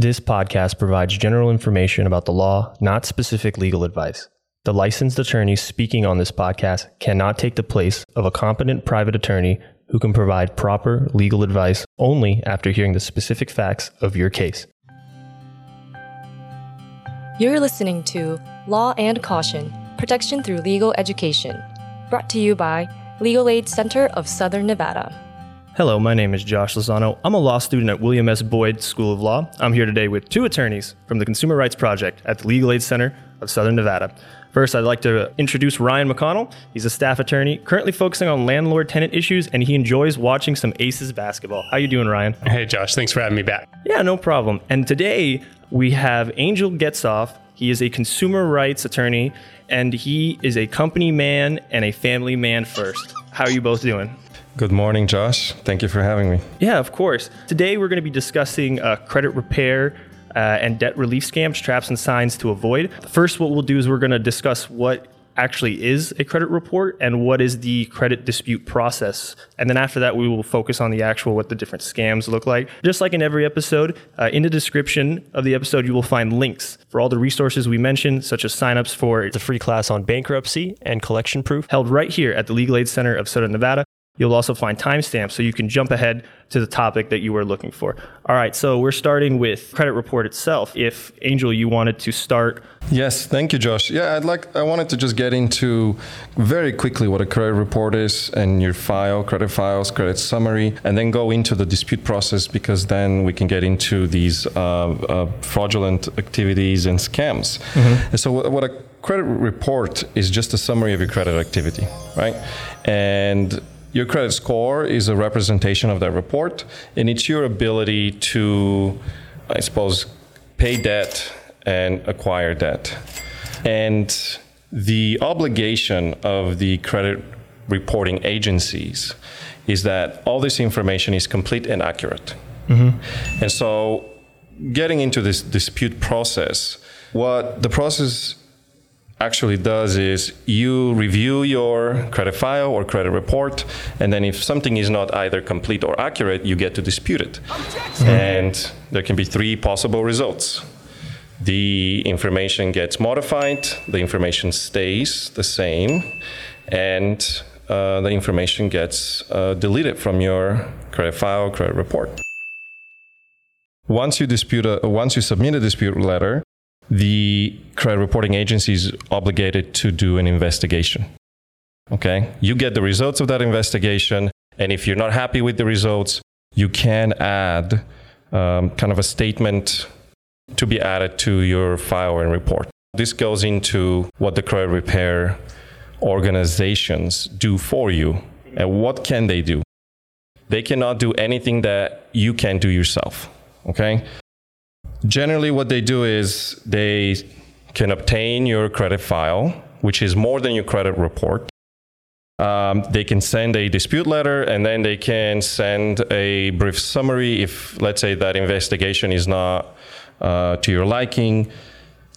This podcast provides general information about the law, not specific legal advice. The licensed attorneys speaking on this podcast cannot take the place of a competent private attorney who can provide proper legal advice only after hearing the specific facts of your case. You're listening to Law and Caution Protection Through Legal Education, brought to you by Legal Aid Center of Southern Nevada. Hello, my name is Josh Lozano. I'm a law student at William S. Boyd School of Law. I'm here today with two attorneys from the Consumer Rights Project at the Legal Aid Center of Southern Nevada. First, I'd like to introduce Ryan McConnell. He's a staff attorney, currently focusing on landlord-tenant issues, and he enjoys watching some Aces basketball. How you doing, Ryan? Hey, Josh. Thanks for having me back. Yeah, no problem. And today we have Angel Getsov. He is a consumer rights attorney, and he is a company man and a family man first. How are you both doing? Good morning, Josh. Thank you for having me. Yeah, of course. Today we're going to be discussing uh, credit repair uh, and debt relief scams, traps, and signs to avoid. First, what we'll do is we're going to discuss what actually is a credit report and what is the credit dispute process. And then after that, we will focus on the actual what the different scams look like. Just like in every episode, uh, in the description of the episode, you will find links for all the resources we mentioned, such as signups for the free class on bankruptcy and collection proof held right here at the Legal Aid Center of Southern Nevada. You'll also find timestamps so you can jump ahead to the topic that you were looking for. All right, so we're starting with credit report itself. If Angel, you wanted to start. Yes, thank you, Josh. Yeah, I'd like I wanted to just get into very quickly what a credit report is and your file, credit files, credit summary, and then go into the dispute process because then we can get into these uh, uh, fraudulent activities and scams. Mm-hmm. And so, what a credit report is just a summary of your credit activity, right? And your credit score is a representation of that report, and it's your ability to, I suppose, pay debt and acquire debt. And the obligation of the credit reporting agencies is that all this information is complete and accurate. Mm-hmm. And so, getting into this dispute process, what the process actually does is you review your credit file or credit report, and then if something is not either complete or accurate, you get to dispute it. Mm-hmm. And there can be three possible results. The information gets modified, the information stays the same, and uh, the information gets uh, deleted from your credit file, credit report. Once you dispute a, once you submit a dispute letter, the credit reporting agency is obligated to do an investigation. Okay? You get the results of that investigation, and if you're not happy with the results, you can add um, kind of a statement to be added to your file and report. This goes into what the credit repair organizations do for you. And what can they do? They cannot do anything that you can do yourself. Okay? Generally, what they do is they can obtain your credit file, which is more than your credit report. Um, they can send a dispute letter and then they can send a brief summary if, let's say, that investigation is not uh, to your liking.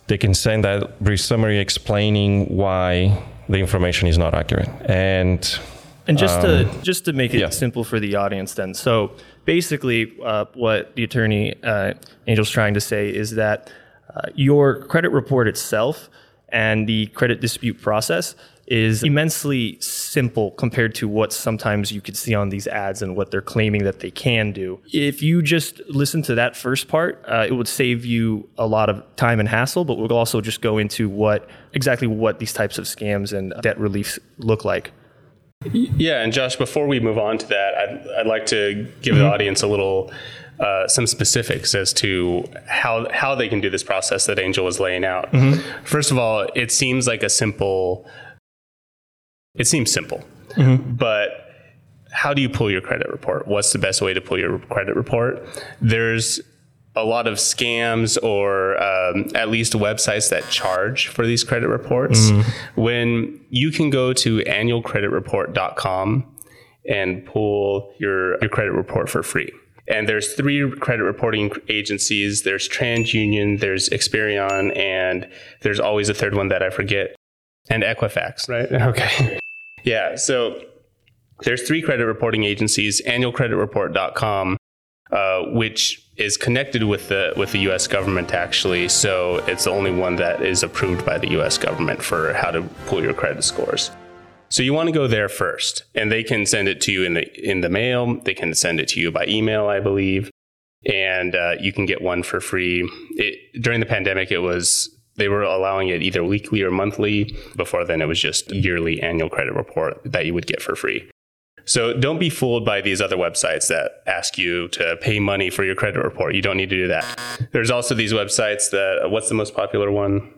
They can send that brief summary explaining why the information is not accurate. And and just um, to just to make it yeah. simple for the audience, then, so basically, uh, what the attorney uh, Angel's trying to say is that uh, your credit report itself and the credit dispute process is immensely simple compared to what sometimes you could see on these ads and what they're claiming that they can do. If you just listen to that first part, uh, it would save you a lot of time and hassle, but we'll also just go into what exactly what these types of scams and debt reliefs look like. Yeah, and Josh, before we move on to that, I'd, I'd like to give mm-hmm. the audience a little uh, some specifics as to how how they can do this process that Angel was laying out. Mm-hmm. First of all, it seems like a simple. It seems simple, mm-hmm. but how do you pull your credit report? What's the best way to pull your credit report? There's a lot of scams or um, at least websites that charge for these credit reports. Mm. when you can go to annualcreditreport.com and pull your, your credit report for free. And there's three credit reporting agencies. There's transunion there's experian and there's always a third one that i forget. And equifax. Right. Okay. Yeah so there's three credit reporting agencies annualcreditreport.com uh, which is connected with the with the U.S. government actually. So it's the only one that is approved by the U.S. government for how to pull your credit scores. So you want to go there first, and they can send it to you in the in the mail. They can send it to you by email, I believe, and uh, you can get one for free. It, during the pandemic, it was they were allowing it either weekly or monthly. Before then, it was just yearly annual credit report that you would get for free. So don't be fooled by these other websites that ask you to pay money for your credit report. You don't need to do that. There's also these websites that, what's the most popular one?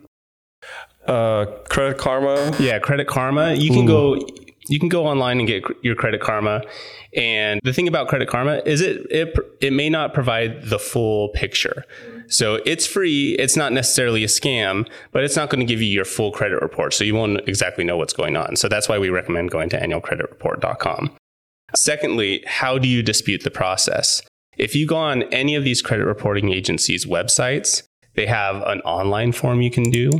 Uh, Credit Karma. Yeah, Credit Karma. You can Ooh. go you can go online and get your Credit Karma. And the thing about Credit Karma is it it it may not provide the full picture. So it's free. It's not necessarily a scam, but it's not going to give you your full credit report. So you won't exactly know what's going on. So that's why we recommend going to annualcreditreport.com. Secondly, how do you dispute the process? If you go on any of these credit reporting agencies' websites, they have an online form you can do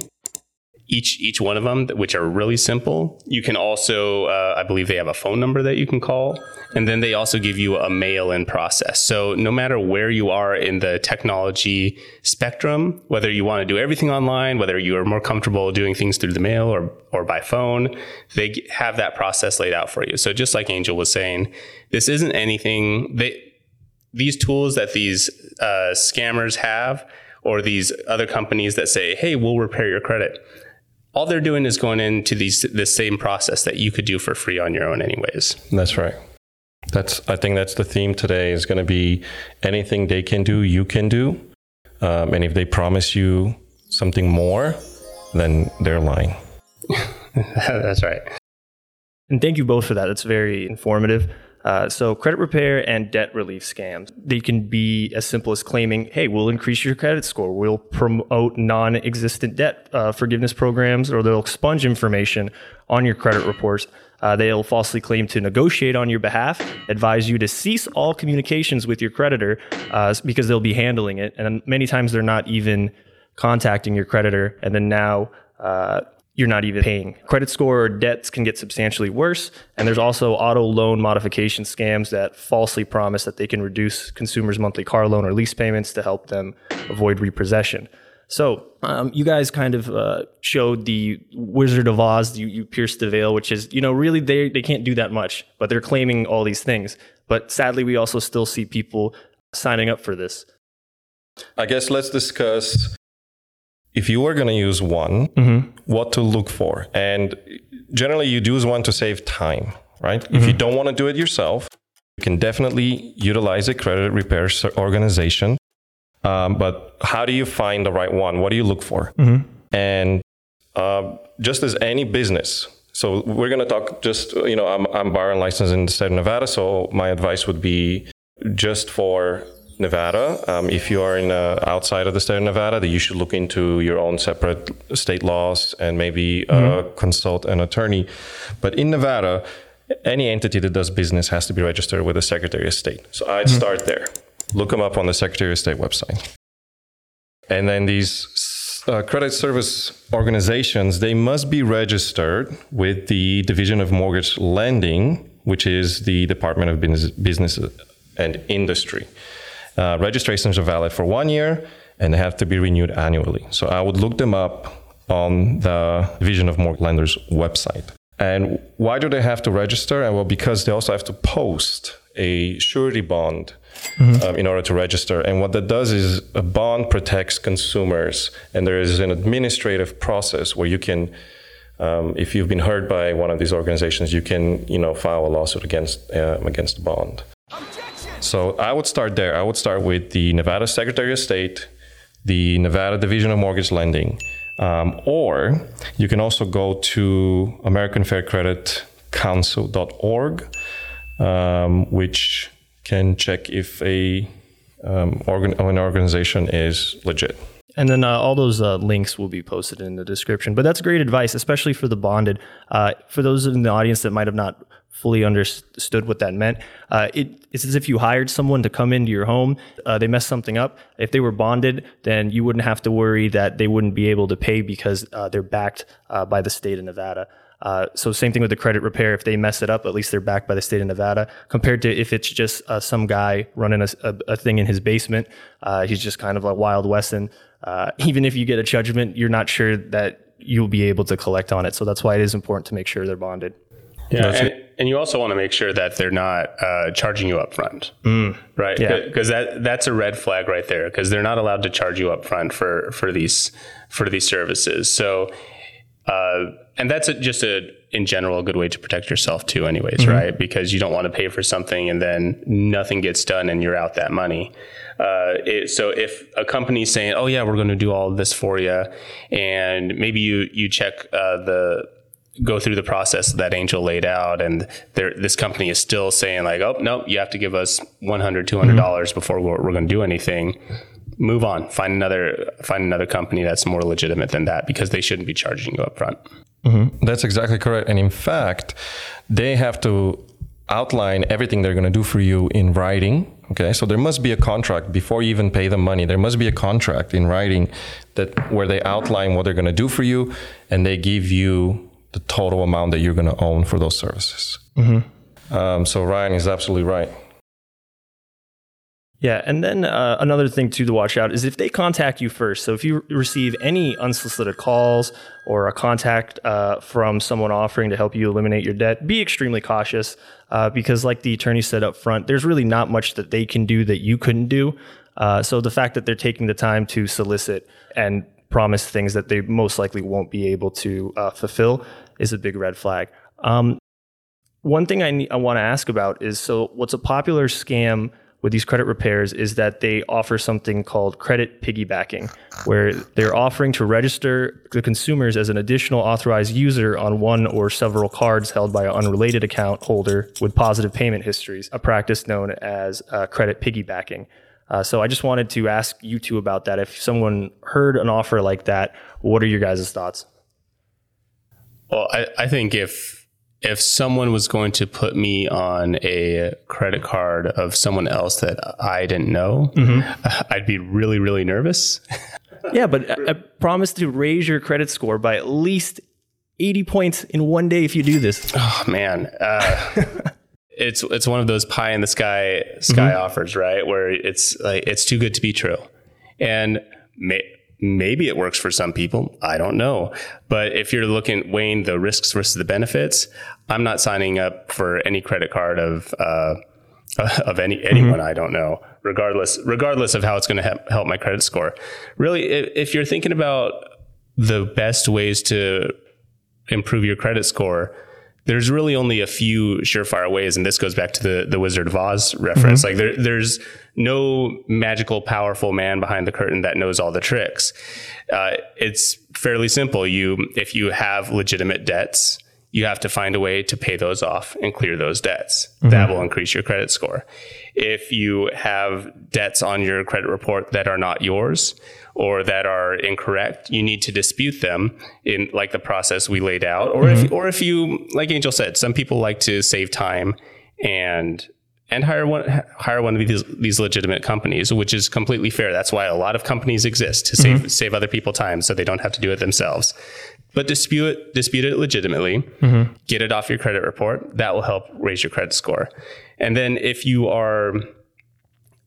each each one of them, which are really simple. You can also, uh, I believe, they have a phone number that you can call, and then they also give you a mail-in process. So no matter where you are in the technology spectrum, whether you want to do everything online, whether you are more comfortable doing things through the mail or or by phone, they have that process laid out for you. So just like Angel was saying, this isn't anything. They these tools that these uh, scammers have or these other companies that say, hey, we'll repair your credit all they're doing is going into these this same process that you could do for free on your own anyways. That's right. That's I think that's the theme today is going to be anything they can do, you can do, um, and if they promise you something more, then they're lying. that's right. And thank you both for that. It's very informative. Uh, so credit repair and debt relief scams, they can be as simple as claiming, hey, we'll increase your credit score. We'll promote non-existent debt uh, forgiveness programs, or they'll expunge information on your credit reports. Uh, they'll falsely claim to negotiate on your behalf, advise you to cease all communications with your creditor uh, because they'll be handling it. And many times they're not even contacting your creditor. And then now uh, you're not even paying. Credit score or debts can get substantially worse. And there's also auto loan modification scams that falsely promise that they can reduce consumers' monthly car loan or lease payments to help them avoid repossession. So um, you guys kind of uh, showed the Wizard of Oz. You, you pierced the veil, which is, you know, really they, they can't do that much, but they're claiming all these things. But sadly, we also still see people signing up for this. I guess let's discuss if you are going to use one, mm-hmm. what to look for. And generally, you do use one to save time, right? Mm-hmm. If you mm-hmm. don't want to do it yourself, you can definitely utilize a credit repair organization. Um, but how do you find the right one? What do you look for? Mm-hmm. And uh, just as any business, so we're going to talk just, you know, I'm, I'm bar and licensed in the state of Nevada. So my advice would be just for Nevada. Um, if you are in uh, outside of the state of Nevada, that you should look into your own separate state laws and maybe uh, mm-hmm. consult an attorney. But in Nevada, any entity that does business has to be registered with the Secretary of State. So I'd mm-hmm. start there. Look them up on the Secretary of State website. And then these uh, credit service organizations, they must be registered with the Division of Mortgage Lending, which is the Department of Business, Business and Industry. Uh, registrations are valid for one year and they have to be renewed annually. So I would look them up on the Division of Mortgage Lenders website. And why do they have to register? And well, because they also have to post a surety bond mm-hmm. um, in order to register. And what that does is a bond protects consumers, and there is an administrative process where you can, um, if you've been hurt by one of these organizations, you can, you know, file a lawsuit against uh, against the bond. So I would start there. I would start with the Nevada Secretary of State, the Nevada Division of Mortgage Lending, um, or you can also go to American Fair Credit Council.org, um, which can check if a um, organ- an organization is legit. And then uh, all those uh, links will be posted in the description. But that's great advice, especially for the bonded. Uh, for those in the audience that might have not fully understood what that meant. Uh, it, it's as if you hired someone to come into your home. Uh, they messed something up. If they were bonded, then you wouldn't have to worry that they wouldn't be able to pay because uh, they're backed uh, by the state of Nevada. Uh, so same thing with the credit repair. If they mess it up, at least they're backed by the state of Nevada. Compared to if it's just uh, some guy running a, a, a, thing in his basement, uh, he's just kind of like wild west. And uh, even if you get a judgment, you're not sure that you'll be able to collect on it. So that's why it is important to make sure they're bonded. Yeah, and, you also want to make sure that they're not uh, charging you up front, mm. right? Because yeah. that that's a red flag right there. Because they're not allowed to charge you up front for for these for these services. So, uh, and that's a, just a in general a good way to protect yourself too, anyways, mm-hmm. right? Because you don't want to pay for something and then nothing gets done and you're out that money. Uh, it, so if a company's saying, "Oh yeah, we're going to do all of this for you," and maybe you you check uh, the go through the process that Angel laid out, and this company is still saying like, "Oh no, you have to give us 100 200 dollars mm-hmm. before we're, we're going to do anything." Move on. Find another find another company that's more legitimate than that because they shouldn't be charging you up front. Mm-hmm. That's exactly correct. And in fact, they have to outline everything they're going to do for you in writing. Okay, so there must be a contract before you even pay them money. There must be a contract in writing that where they outline what they're going to do for you, and they give you the total amount that you're going to own for those services. Mm-hmm. Um, so Ryan is absolutely right. Yeah, and then uh, another thing too to watch out is if they contact you first. So if you receive any unsolicited calls or a contact uh, from someone offering to help you eliminate your debt, be extremely cautious uh, because, like the attorney said up front, there's really not much that they can do that you couldn't do. Uh, so the fact that they're taking the time to solicit and promise things that they most likely won't be able to uh, fulfill is a big red flag. Um, one thing I, I want to ask about is so what's a popular scam with these credit repairs is that they offer something called credit piggybacking, where they're offering to register the consumers as an additional authorized user on one or several cards held by an unrelated account holder with positive payment histories, a practice known as uh, credit piggybacking. Uh, so I just wanted to ask you two about that. If someone heard an offer like that, what are your guys' thoughts? Well, I, I think if if someone was going to put me on a credit card of someone else that I didn't know, mm-hmm. I'd be really, really nervous. yeah, but I, I promise to raise your credit score by at least 80 points in one day if you do this. Oh, man. Uh, it's it's one of those pie in the sky sky mm-hmm. offers, right? Where it's like it's too good to be true. And may, maybe it works for some people. I don't know. But if you're looking weighing the risks versus the benefits, I'm not signing up for any credit card of uh, of any anyone mm-hmm. I don't know, regardless regardless of how it's going to help, help my credit score. Really, if, if you're thinking about the best ways to improve your credit score, there's really only a few surefire ways, and this goes back to the the Wizard of Oz reference. Mm-hmm. Like there, there's no magical, powerful man behind the curtain that knows all the tricks. Uh, it's fairly simple. You, if you have legitimate debts, you have to find a way to pay those off and clear those debts. Mm-hmm. That will increase your credit score. If you have debts on your credit report that are not yours or that are incorrect, you need to dispute them in like the process we laid out. Or mm-hmm. if or if you like Angel said, some people like to save time and and hire one hire one of these these legitimate companies, which is completely fair. That's why a lot of companies exist to save mm-hmm. save other people time, so they don't have to do it themselves. But dispute it, dispute it legitimately. Mm-hmm. Get it off your credit report. That will help raise your credit score. And then if you are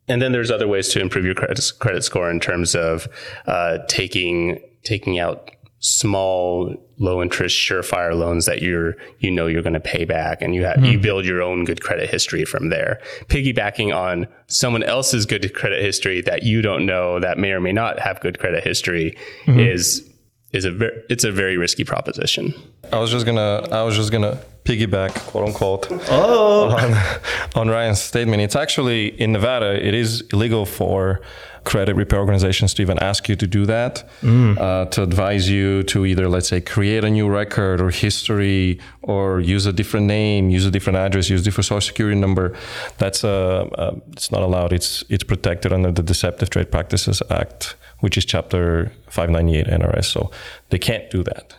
and then there's other ways to improve your credit credit score in terms of uh, taking taking out small low interest surefire loans that you're you know you're going to pay back and you have, mm-hmm. you build your own good credit history from there piggybacking on someone else's good credit history that you don't know that may or may not have good credit history mm-hmm. is is a very it's a very risky proposition i was just gonna i was just gonna piggyback quote unquote oh. on, on ryan's statement it's actually in nevada it is illegal for credit repair organizations to even ask you to do that, mm. uh, to advise you to either, let's say, create a new record or history or use a different name, use a different address, use a different social security number. That's uh, uh, it's not allowed. It's it's protected under the Deceptive Trade Practices Act, which is Chapter 598 NRS. So they can't do that.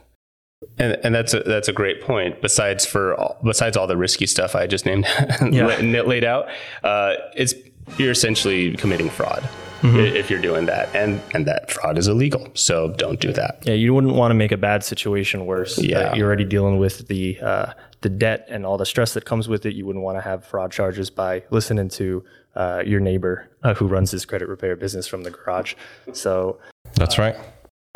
And, and that's a, that's a great point. Besides for all, besides all the risky stuff I just named yeah. laid out, uh, it's you're essentially committing fraud i- if you're doing that, and and that fraud is illegal. So don't do that. Yeah, you wouldn't want to make a bad situation worse. Yeah. Uh, you're already dealing with the uh, the debt and all the stress that comes with it. You wouldn't want to have fraud charges by listening to uh, your neighbor uh, who runs his credit repair business from the garage. So That's right.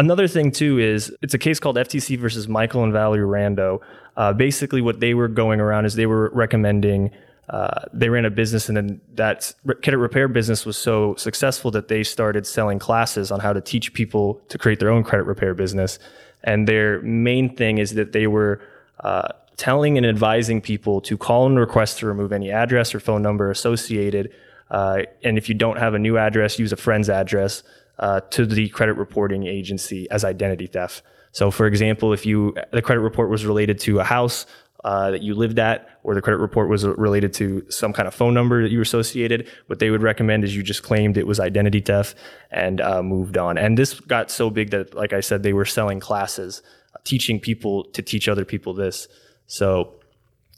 Another thing too is it's a case called FTC versus Michael and Valerie Rando. Uh, basically, what they were going around is they were recommending. Uh, they ran a business, and then that credit repair business was so successful that they started selling classes on how to teach people to create their own credit repair business. And their main thing is that they were uh, telling and advising people to call and request to remove any address or phone number associated. Uh, and if you don't have a new address, use a friend's address uh, to the credit reporting agency as identity theft. So, for example, if you the credit report was related to a house uh, that you lived at, or the credit report was related to some kind of phone number that you associated, what they would recommend is you just claimed it was identity theft and uh, moved on. And this got so big that, like I said, they were selling classes, uh, teaching people to teach other people this. So,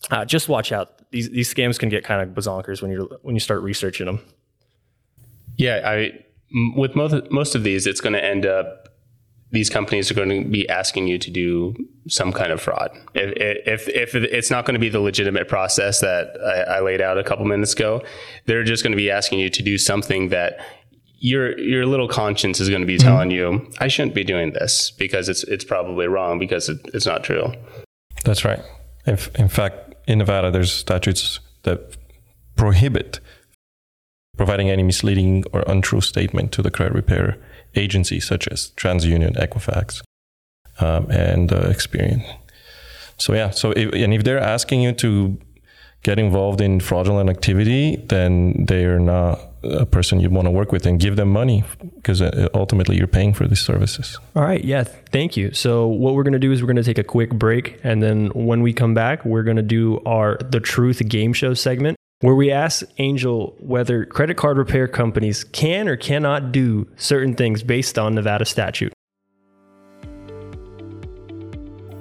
uh, just watch out. These these scams can get kind of bazonkers when you when you start researching them. Yeah, I with most most of these, it's going to end up. These companies are going to be asking you to do some kind of fraud. If if, if it's not going to be the legitimate process that I, I laid out a couple minutes ago, they're just going to be asking you to do something that your your little conscience is going to be mm-hmm. telling you I shouldn't be doing this because it's it's probably wrong because it, it's not true. That's right. If, in fact, in Nevada, there's statutes that prohibit providing any misleading or untrue statement to the credit repair agency, such as TransUnion, Equifax, um, and uh, Experian. So yeah. So if, and if they're asking you to get involved in fraudulent activity, then they are not a person you'd want to work with and give them money because uh, ultimately you're paying for these services. All right. Yeah. Thank you. So what we're going to do is we're going to take a quick break. And then when we come back, we're going to do our The Truth game show segment where we ask Angel whether credit card repair companies can or cannot do certain things based on Nevada statute.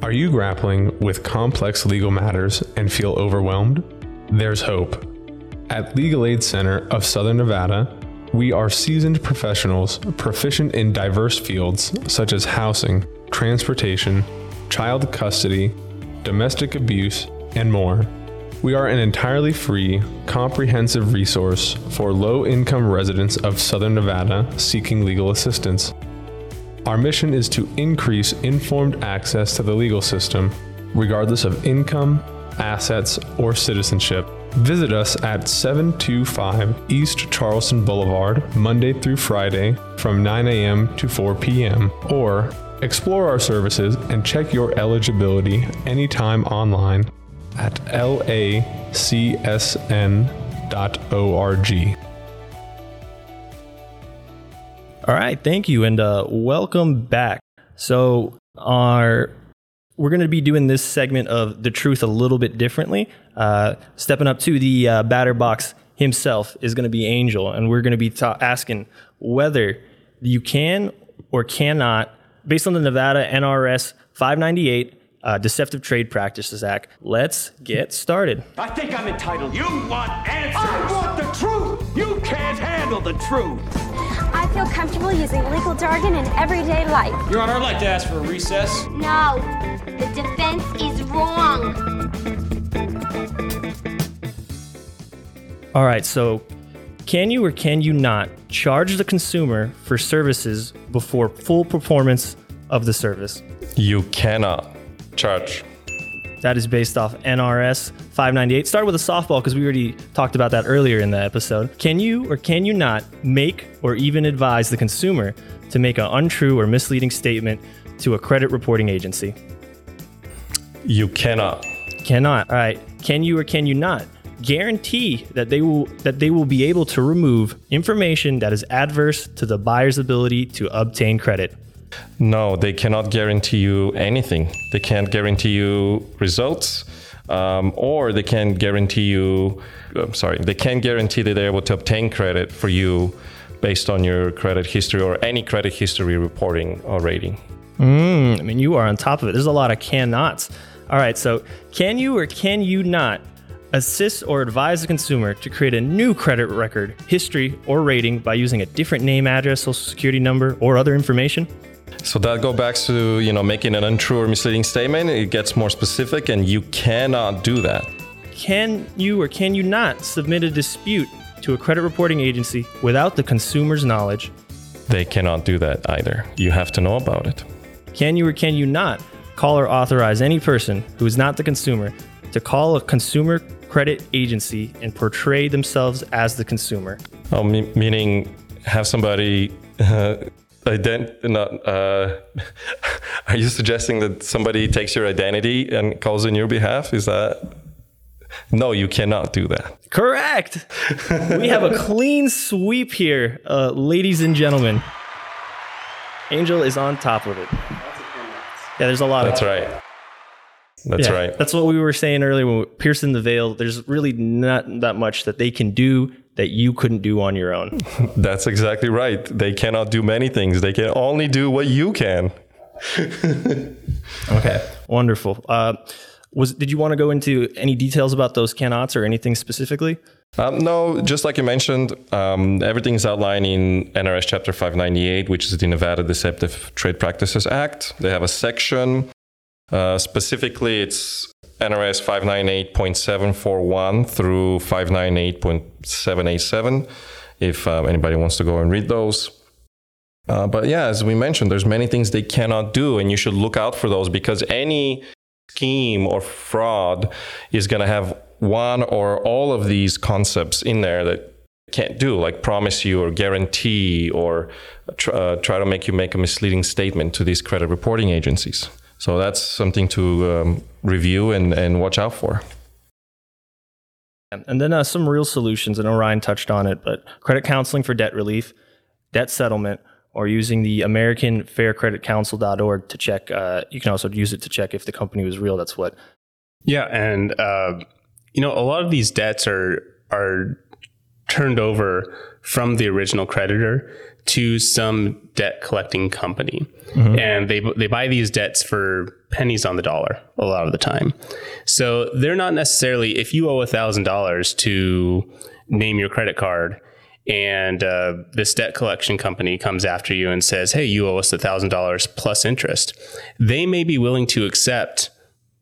Are you grappling with complex legal matters and feel overwhelmed? There's hope. At Legal Aid Center of Southern Nevada, we are seasoned professionals proficient in diverse fields such as housing, transportation, child custody, domestic abuse, and more. We are an entirely free, comprehensive resource for low income residents of Southern Nevada seeking legal assistance. Our mission is to increase informed access to the legal system, regardless of income, assets, or citizenship. Visit us at 725 East Charleston Boulevard, Monday through Friday from 9 a.m. to 4 p.m. Or explore our services and check your eligibility anytime online at lacsn.org. All right, thank you, and uh, welcome back. So, our we're going to be doing this segment of the truth a little bit differently. Uh, stepping up to the uh, batter box himself is going to be Angel, and we're going to be ta- asking whether you can or cannot, based on the Nevada NRS 598 uh, Deceptive Trade Practices Act. Let's get started. I think I'm entitled. You want answers. I want the truth. You can't handle the truth. I feel comfortable using legal jargon in everyday life. Your Honor, I'd like to ask for a recess. No, the defense is wrong. All right, so can you or can you not charge the consumer for services before full performance of the service? You cannot charge. That is based off NRS 598. Start with a softball because we already talked about that earlier in the episode. Can you or can you not make or even advise the consumer to make an untrue or misleading statement to a credit reporting agency? You cannot. Cannot. All right. Can you or can you not guarantee that they will that they will be able to remove information that is adverse to the buyer's ability to obtain credit? No, they cannot guarantee you anything. They can't guarantee you results, um, or they can't guarantee you. I'm sorry, they can't guarantee that they're able to obtain credit for you based on your credit history or any credit history reporting or rating. Mm, I mean, you are on top of it. There's a lot of cannots. All right, so can you or can you not assist or advise the consumer to create a new credit record, history, or rating by using a different name, address, social security number, or other information. So that go back to you know making an untrue or misleading statement. It gets more specific, and you cannot do that. Can you or can you not submit a dispute to a credit reporting agency without the consumer's knowledge? They cannot do that either. You have to know about it. Can you or can you not call or authorize any person who is not the consumer to call a consumer credit agency and portray themselves as the consumer? Oh, me- meaning have somebody. Uh, ident- not, uh, are you suggesting that somebody takes your identity and calls on your behalf? Is that no, you cannot do that. Correct. we have a clean sweep here, uh, ladies and gentlemen. Angel is on top of it. Yeah, there's a lot of. That's of right. That's Yeah, right. That's what we were saying earlier when we piercing the veil. There's really not that much that they can do that you couldn't do on your own. That's exactly right. They cannot do many things. They can only do what you can. Okay. Wonderful. Uh, was did you want to go into any details about those cannots or anything specifically? Um, no, just like you mentioned, um, everything is outlined in NRS Chapter 598, which is the Nevada Deceptive Trade Practices Act. They have a section. Uh, specifically, it's NRS 598.741 through 598.787, if um, anybody wants to go and read those. Uh, but yeah, as we mentioned, there's many things they cannot do, and you should look out for those because any scheme or fraud is going to have one or all of these concepts in there that can't do, like promise you or guarantee or tr- uh, try to make you make a misleading statement to these credit reporting agencies. So that's something to um, review and, and watch out for. And then uh, some real solutions. I know Ryan touched on it, but credit counseling for debt relief, debt settlement, or using the American Fair Credit Council.org to check. Uh, you can also use it to check if the company was real. That's what. Yeah, and uh, you know, a lot of these debts are are turned over from the original creditor to some debt collecting company, and they they buy these debts for pennies on the dollar a lot of the time. So they're not necessarily if you owe a thousand dollars to name your credit card. And uh, this debt collection company comes after you and says, "Hey, you owe us a thousand dollars plus interest." They may be willing to accept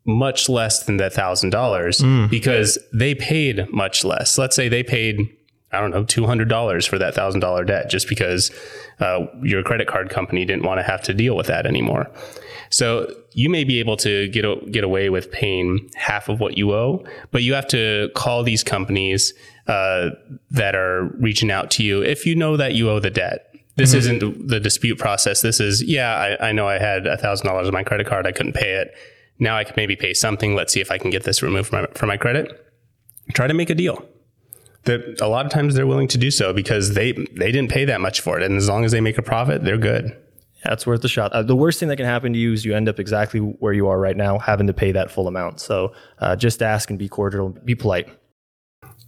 much less than that thousand dollars because they paid much less. Let's say they paid, I don't know, two hundred dollars for that thousand dollar debt just because uh, your credit card company didn't want to have to deal with that anymore. So you may be able to get a, get away with paying half of what you owe, but you have to call these companies uh, that are reaching out to you if you know that you owe the debt. This isn't the dispute process. This is, yeah, I, I know I had a thousand dollars on my credit card. I couldn't pay it. Now I can maybe pay something. Let's see if I can get this removed from my, from my credit. Try to make a deal. That a lot of times they're willing to do so because they they didn't pay that much for it, and as long as they make a profit, they're good. That's worth a shot. Uh, the worst thing that can happen to you is you end up exactly where you are right now, having to pay that full amount. So uh, just ask and be cordial, be polite.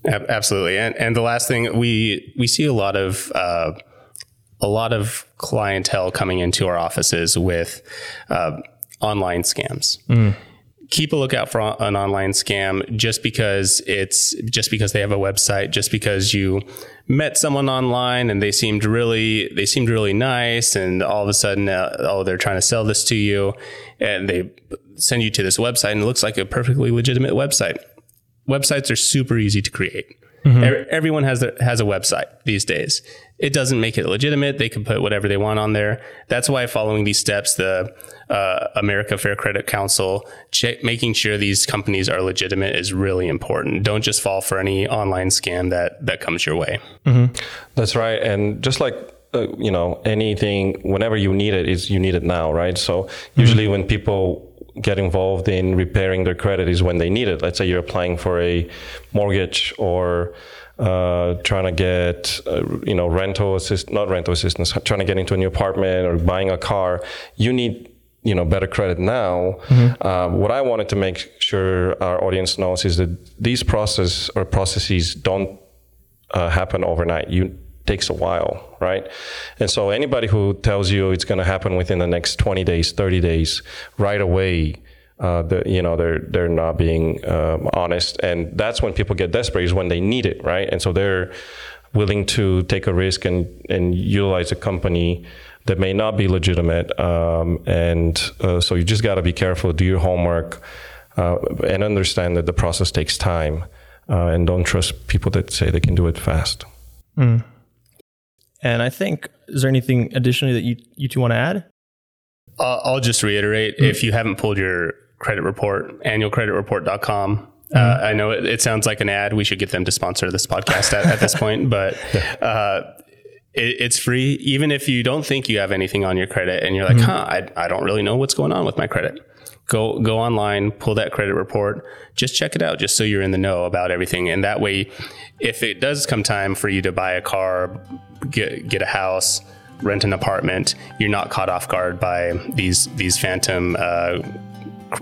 Absolutely, and and the last thing we we see a lot of uh, a lot of clientele coming into our offices with uh, online scams. Keep a lookout for an online scam just because it's just because they have a website, just because you met someone online and they seemed really they seemed really nice, and all of a sudden, uh, oh, they're trying to sell this to you, and they send you to this website, and it looks like a perfectly legitimate website websites are super easy to create. Ev- Everyone has their, has a website these days. It doesn't make it legitimate. They can put whatever they want on there. That's why following these steps, the uh, America Fair Credit Council, check, making sure these companies are legitimate is really important. Don't just fall for any online scam that that comes your way. That's right. And just like uh, you know, anything whenever you need it is you need it now, right? So usually when people get involved in repairing their credit is when they need it. Let's say you're applying for a mortgage or uh, trying to get uh, you know rental assist not rental assistance, trying to get into a new apartment or buying a car. You need you know better credit now. Uh, what I wanted to make sure our audience knows is that these process or processes don't uh, happen overnight. You takes a while, right? And so anybody who tells you it's going to happen within the next 20 days, 30 days, right away, uh, the, you know they're they're not being um, honest, and that's when people get desperate is when they need it, right? And so they're willing to take a risk and and utilize a company that may not be legitimate, um, and uh, so you just got to be careful, do your homework, uh, and understand that the process takes time, uh, and don't trust people that say they can do it fast. Mm. And I think is there anything additionally that you you two want to add? Uh, I'll just reiterate: mm. if you haven't pulled your credit report, annualcreditreport.com. Uh, mm-hmm. I know it, it, sounds like an ad. We should get them to sponsor this podcast at, at this point, but uh, it, it's free. Even if you don't think you have anything on your credit and you're like, mm-hmm. huh, I, I don't really know what's going on with my credit. Go, go online, pull that credit report, just check it out, just so you're in the know about everything. And that way, if it does come time for you to buy a car, get, get a house, rent an apartment, you're not caught off guard by these, these phantom, uh,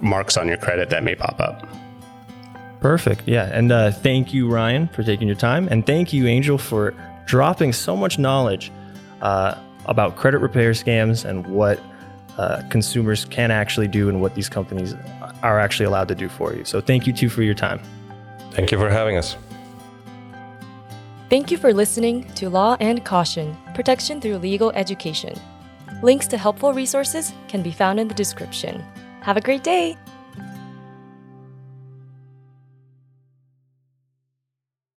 marks on your credit that may pop up. Perfect. Yeah. And uh, thank you, Ryan, for taking your time. And thank you, Angel, for dropping so much knowledge uh, about credit repair scams and what uh, consumers can actually do and what these companies are actually allowed to do for you. So thank you, too, for your time. Thank you for having us. Thank you for listening to Law and Caution Protection Through Legal Education. Links to helpful resources can be found in the description. Have a great day!